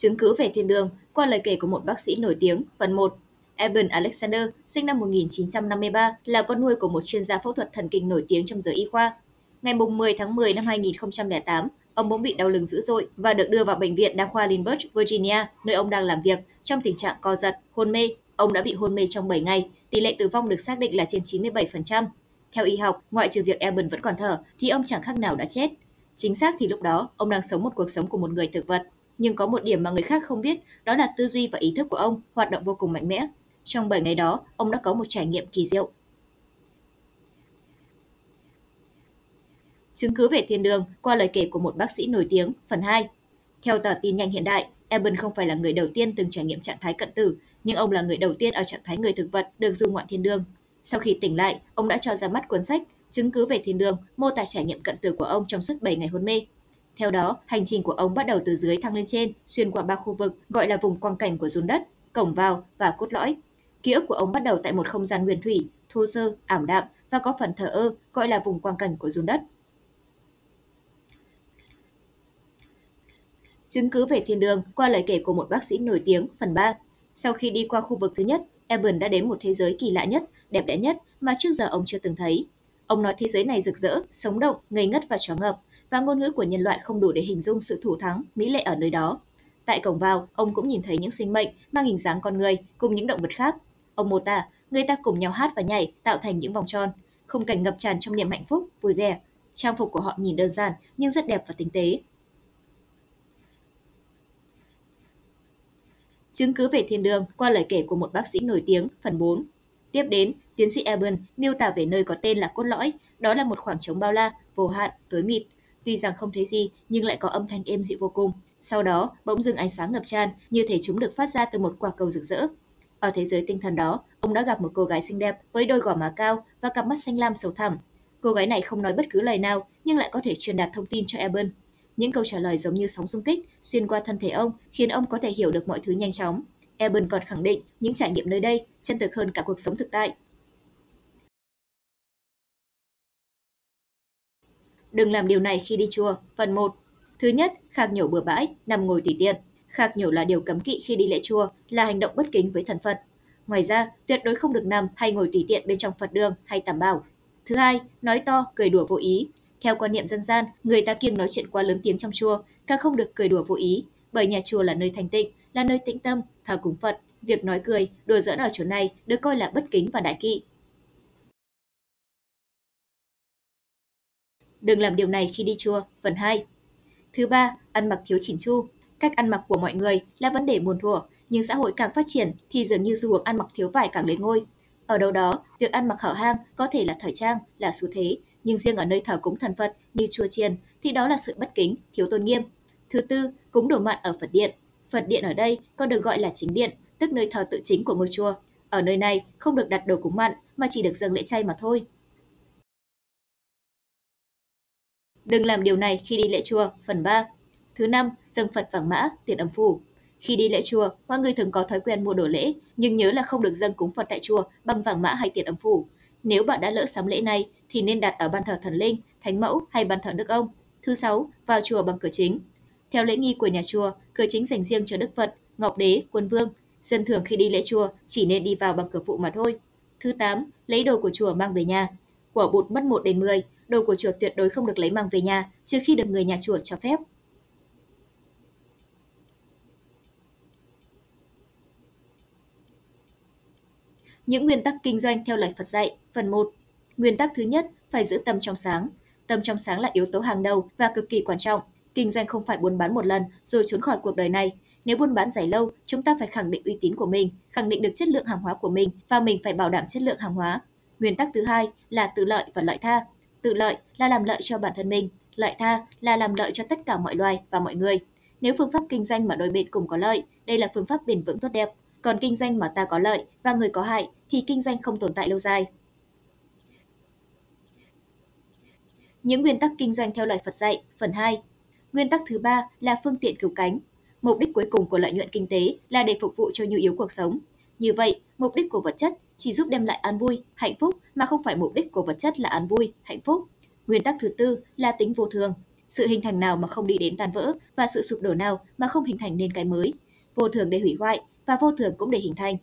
Chứng cứ về thiên đường qua lời kể của một bác sĩ nổi tiếng, phần 1. Evan Alexander, sinh năm 1953, là con nuôi của một chuyên gia phẫu thuật thần kinh nổi tiếng trong giới y khoa. Ngày 10 tháng 10 năm 2008, ông bỗng bị đau lưng dữ dội và được đưa vào bệnh viện đa khoa Lynchburg, Virginia, nơi ông đang làm việc, trong tình trạng co giật, hôn mê. Ông đã bị hôn mê trong 7 ngày, tỷ lệ tử vong được xác định là trên 97%. Theo y học, ngoại trừ việc Evan vẫn còn thở, thì ông chẳng khác nào đã chết. Chính xác thì lúc đó, ông đang sống một cuộc sống của một người thực vật. Nhưng có một điểm mà người khác không biết, đó là tư duy và ý thức của ông hoạt động vô cùng mạnh mẽ. Trong 7 ngày đó, ông đã có một trải nghiệm kỳ diệu. Chứng cứ về thiên đường qua lời kể của một bác sĩ nổi tiếng, phần 2. Theo tờ tin nhanh hiện đại, Eben không phải là người đầu tiên từng trải nghiệm trạng thái cận tử, nhưng ông là người đầu tiên ở trạng thái người thực vật được du ngoạn thiên đường. Sau khi tỉnh lại, ông đã cho ra mắt cuốn sách Chứng cứ về thiên đường, mô tả trải nghiệm cận tử của ông trong suốt 7 ngày hôn mê. Theo đó, hành trình của ông bắt đầu từ dưới thăng lên trên, xuyên qua ba khu vực gọi là vùng quang cảnh của run đất, cổng vào và cốt lõi. Ký ức của ông bắt đầu tại một không gian nguyên thủy, thô sơ, ảm đạm và có phần thờ ơ, gọi là vùng quang cảnh của run đất. Chứng cứ về thiên đường qua lời kể của một bác sĩ nổi tiếng phần 3. Sau khi đi qua khu vực thứ nhất, Eben đã đến một thế giới kỳ lạ nhất, đẹp đẽ nhất mà trước giờ ông chưa từng thấy. Ông nói thế giới này rực rỡ, sống động, ngây ngất và choáng ngợp, và ngôn ngữ của nhân loại không đủ để hình dung sự thủ thắng, mỹ lệ ở nơi đó. Tại cổng vào, ông cũng nhìn thấy những sinh mệnh mang hình dáng con người cùng những động vật khác. Ông mô tả, người ta cùng nhau hát và nhảy tạo thành những vòng tròn, khung cảnh ngập tràn trong niềm hạnh phúc, vui vẻ. Trang phục của họ nhìn đơn giản nhưng rất đẹp và tinh tế. Chứng cứ về thiên đường qua lời kể của một bác sĩ nổi tiếng, phần 4. Tiếp đến, tiến sĩ Eben miêu tả về nơi có tên là cốt lõi, đó là một khoảng trống bao la, vô hạn, tối mịt. Tuy rằng không thấy gì, nhưng lại có âm thanh êm dịu vô cùng. Sau đó, bỗng dưng ánh sáng ngập tràn, như thể chúng được phát ra từ một quả cầu rực rỡ. Ở thế giới tinh thần đó, ông đã gặp một cô gái xinh đẹp với đôi gò má cao và cặp mắt xanh lam sâu thẳm. Cô gái này không nói bất cứ lời nào, nhưng lại có thể truyền đạt thông tin cho Eben Những câu trả lời giống như sóng xung kích xuyên qua thân thể ông, khiến ông có thể hiểu được mọi thứ nhanh chóng. Eben còn khẳng định những trải nghiệm nơi đây chân thực hơn cả cuộc sống thực tại. Đừng làm điều này khi đi chùa. Phần 1. Thứ nhất, khạc nhổ bừa bãi, nằm ngồi tùy tiện. Khạc nhổ là điều cấm kỵ khi đi lễ chùa, là hành động bất kính với thần Phật. Ngoài ra, tuyệt đối không được nằm hay ngồi tùy tiện bên trong Phật đường hay tàm bảo. Thứ hai, nói to, cười đùa vô ý. Theo quan niệm dân gian, người ta kiêng nói chuyện quá lớn tiếng trong chùa, càng không được cười đùa vô ý, bởi nhà chùa là nơi thanh tịnh, là nơi tĩnh tâm, thờ cúng Phật. Việc nói cười, đùa giỡn ở chỗ này được coi là bất kính và đại kỵ. Đừng làm điều này khi đi chùa. Phần 2. Thứ ba, ăn mặc thiếu chỉnh chu. Cách ăn mặc của mọi người là vấn đề muôn thuở, nhưng xã hội càng phát triển thì dường như xu hướng ăn mặc thiếu vải càng lên ngôi. Ở đâu đó, việc ăn mặc hở hang có thể là thời trang, là xu thế, nhưng riêng ở nơi thờ cúng thần Phật như chùa chiền thì đó là sự bất kính, thiếu tôn nghiêm. Thứ tư, cúng đồ mặn ở Phật điện. Phật điện ở đây còn được gọi là chính điện, tức nơi thờ tự chính của ngôi chùa. Ở nơi này không được đặt đồ cúng mặn mà chỉ được dâng lễ chay mà thôi. Đừng làm điều này khi đi lễ chùa, phần 3. Thứ năm, dâng Phật vàng mã, tiền âm phủ. Khi đi lễ chùa, mọi người thường có thói quen mua đồ lễ, nhưng nhớ là không được dâng cúng Phật tại chùa bằng vàng mã hay tiền âm phủ. Nếu bạn đã lỡ sắm lễ này thì nên đặt ở ban thờ thần linh, thánh mẫu hay ban thờ đức ông. Thứ sáu, vào chùa bằng cửa chính. Theo lễ nghi của nhà chùa, cửa chính dành riêng cho Đức Phật, Ngọc Đế, Quân Vương. Dân thường khi đi lễ chùa chỉ nên đi vào bằng cửa phụ mà thôi. Thứ tám, lấy đồ của chùa mang về nhà. Của bụt mất 1 đến 10, đồ của chùa tuyệt đối không được lấy mang về nhà trừ khi được người nhà chùa cho phép. Những nguyên tắc kinh doanh theo lời Phật dạy, phần 1. Nguyên tắc thứ nhất, phải giữ tâm trong sáng. Tâm trong sáng là yếu tố hàng đầu và cực kỳ quan trọng. Kinh doanh không phải buôn bán một lần rồi trốn khỏi cuộc đời này. Nếu buôn bán dài lâu, chúng ta phải khẳng định uy tín của mình, khẳng định được chất lượng hàng hóa của mình và mình phải bảo đảm chất lượng hàng hóa. Nguyên tắc thứ hai là tự lợi và lợi tha. Tự lợi là làm lợi cho bản thân mình, lợi tha là làm lợi cho tất cả mọi loài và mọi người. Nếu phương pháp kinh doanh mà đôi bên cùng có lợi, đây là phương pháp bền vững tốt đẹp. Còn kinh doanh mà ta có lợi và người có hại thì kinh doanh không tồn tại lâu dài. Những nguyên tắc kinh doanh theo lời Phật dạy, phần 2. Nguyên tắc thứ ba là phương tiện cứu cánh. Mục đích cuối cùng của lợi nhuận kinh tế là để phục vụ cho nhu yếu cuộc sống. Như vậy, mục đích của vật chất chỉ giúp đem lại an vui, hạnh phúc mà không phải mục đích của vật chất là an vui, hạnh phúc. Nguyên tắc thứ tư là tính vô thường. Sự hình thành nào mà không đi đến tan vỡ và sự sụp đổ nào mà không hình thành nên cái mới. Vô thường để hủy hoại và vô thường cũng để hình thành.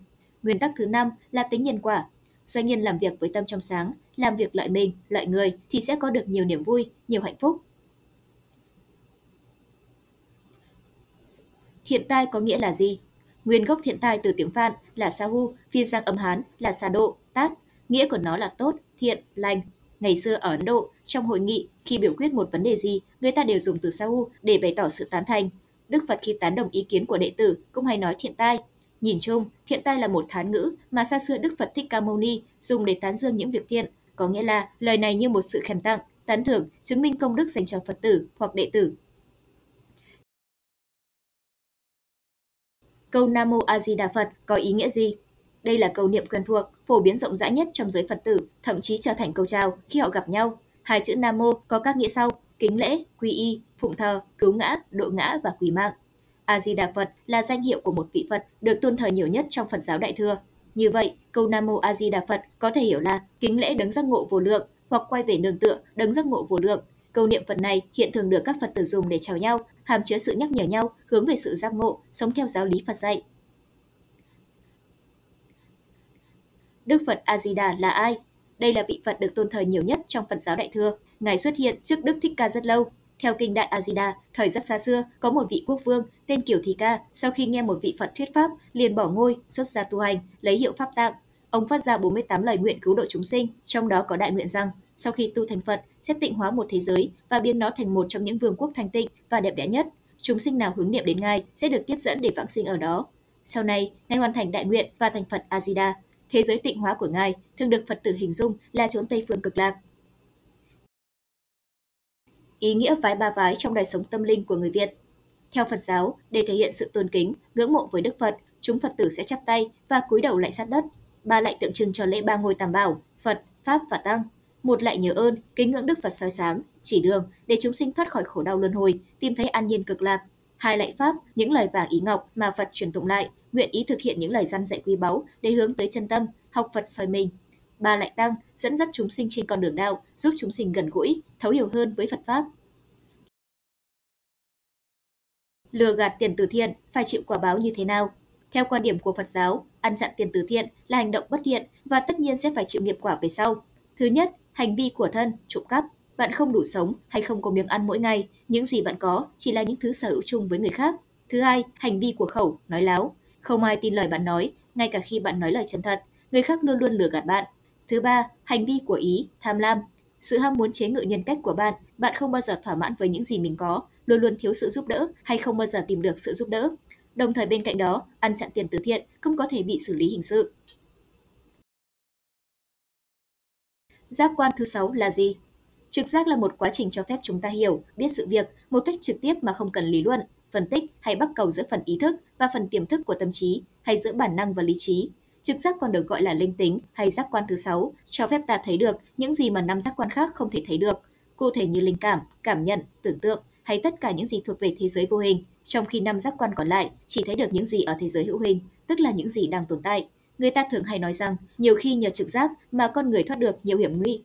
Nguyên tắc thứ năm là tính nhân quả. Doanh nhân làm việc với tâm trong sáng, làm việc lợi mình, lợi người thì sẽ có được nhiều niềm vui, nhiều hạnh phúc. Thiện tai có nghĩa là gì? Nguyên gốc thiện tai từ tiếng phạn là Sahu, phiên sang âm Hán là Sa Độ, Tát. Nghĩa của nó là tốt, thiện, lành. Ngày xưa ở Ấn Độ, trong hội nghị, khi biểu quyết một vấn đề gì, người ta đều dùng từ Sahu để bày tỏ sự tán thành. Đức Phật khi tán đồng ý kiến của đệ tử cũng hay nói thiện tai. Nhìn chung, thiện tai là một thán ngữ mà xa xưa Đức Phật Thích Ca Mâu Ni dùng để tán dương những việc thiện, có nghĩa là lời này như một sự khen tặng, tán thưởng, chứng minh công đức dành cho Phật tử hoặc đệ tử. Câu Nam Mô A Di Đà Phật có ý nghĩa gì? Đây là câu niệm quen thuộc, phổ biến rộng rãi nhất trong giới Phật tử, thậm chí trở thành câu chào khi họ gặp nhau. Hai chữ Nam Mô có các nghĩa sau: kính lễ, quy y, phụng thờ, cứu ngã, độ ngã và quỳ mạng. A Di Đà Phật là danh hiệu của một vị Phật được tôn thờ nhiều nhất trong Phật giáo Đại thừa. Như vậy, câu Nam Mô A Di Đà Phật có thể hiểu là kính lễ đấng giác ngộ vô lượng hoặc quay về nương tựa đấng giác ngộ vô lượng. Câu niệm Phật này hiện thường được các Phật tử dùng để chào nhau, hàm chứa sự nhắc nhở nhau hướng về sự giác ngộ, sống theo giáo lý Phật dạy. Đức Phật A Di Đà là ai? Đây là vị Phật được tôn thờ nhiều nhất trong Phật giáo Đại thừa. Ngài xuất hiện trước Đức Thích Ca rất lâu, theo kinh Đại A Di Đà, thời rất xa xưa, có một vị quốc vương tên Kiều Thị Ca, sau khi nghe một vị Phật thuyết pháp, liền bỏ ngôi, xuất gia tu hành, lấy hiệu pháp tạng. Ông phát ra 48 lời nguyện cứu độ chúng sinh, trong đó có đại nguyện rằng sau khi tu thành Phật sẽ tịnh hóa một thế giới và biến nó thành một trong những vương quốc thanh tịnh và đẹp đẽ nhất. Chúng sinh nào hướng niệm đến Ngài sẽ được tiếp dẫn để vãng sinh ở đó. Sau này, Ngài hoàn thành đại nguyện và thành Phật A Di Đà. Thế giới tịnh hóa của Ngài thường được Phật tử hình dung là chốn Tây phương cực lạc, ý nghĩa vái ba vái trong đời sống tâm linh của người Việt. Theo Phật giáo, để thể hiện sự tôn kính, ngưỡng mộ với Đức Phật, chúng Phật tử sẽ chắp tay và cúi đầu lại sát đất. Ba lại tượng trưng cho lễ ba ngôi tam bảo, Phật, Pháp và Tăng. Một lại nhớ ơn, kính ngưỡng Đức Phật soi sáng, chỉ đường để chúng sinh thoát khỏi khổ đau luân hồi, tìm thấy an nhiên cực lạc. Hai lại Pháp, những lời vàng ý ngọc mà Phật truyền tụng lại, nguyện ý thực hiện những lời răn dạy quý báu để hướng tới chân tâm, học Phật soi mình. Ba lại tăng, dẫn dắt chúng sinh trên con đường đạo, giúp chúng sinh gần gũi, thấu hiểu hơn với Phật Pháp. Lừa gạt tiền từ thiện phải chịu quả báo như thế nào? Theo quan điểm của Phật giáo, ăn chặn tiền từ thiện là hành động bất thiện và tất nhiên sẽ phải chịu nghiệp quả về sau. Thứ nhất, hành vi của thân, trộm cắp. Bạn không đủ sống hay không có miếng ăn mỗi ngày, những gì bạn có chỉ là những thứ sở hữu chung với người khác. Thứ hai, hành vi của khẩu, nói láo. Không ai tin lời bạn nói, ngay cả khi bạn nói lời chân thật, người khác luôn luôn lừa gạt bạn. Thứ ba, hành vi của ý, tham lam. Sự ham muốn chế ngự nhân cách của bạn, bạn không bao giờ thỏa mãn với những gì mình có, luôn luôn thiếu sự giúp đỡ hay không bao giờ tìm được sự giúp đỡ. Đồng thời bên cạnh đó, ăn chặn tiền từ thiện cũng có thể bị xử lý hình sự. Giác quan thứ sáu là gì? Trực giác là một quá trình cho phép chúng ta hiểu, biết sự việc một cách trực tiếp mà không cần lý luận, phân tích hay bắt cầu giữa phần ý thức và phần tiềm thức của tâm trí hay giữa bản năng và lý trí. Trực giác còn được gọi là linh tính hay giác quan thứ sáu, cho phép ta thấy được những gì mà năm giác quan khác không thể thấy được, cụ thể như linh cảm, cảm nhận, tưởng tượng hay tất cả những gì thuộc về thế giới vô hình, trong khi năm giác quan còn lại chỉ thấy được những gì ở thế giới hữu hình, tức là những gì đang tồn tại. Người ta thường hay nói rằng, nhiều khi nhờ trực giác mà con người thoát được nhiều hiểm nguy,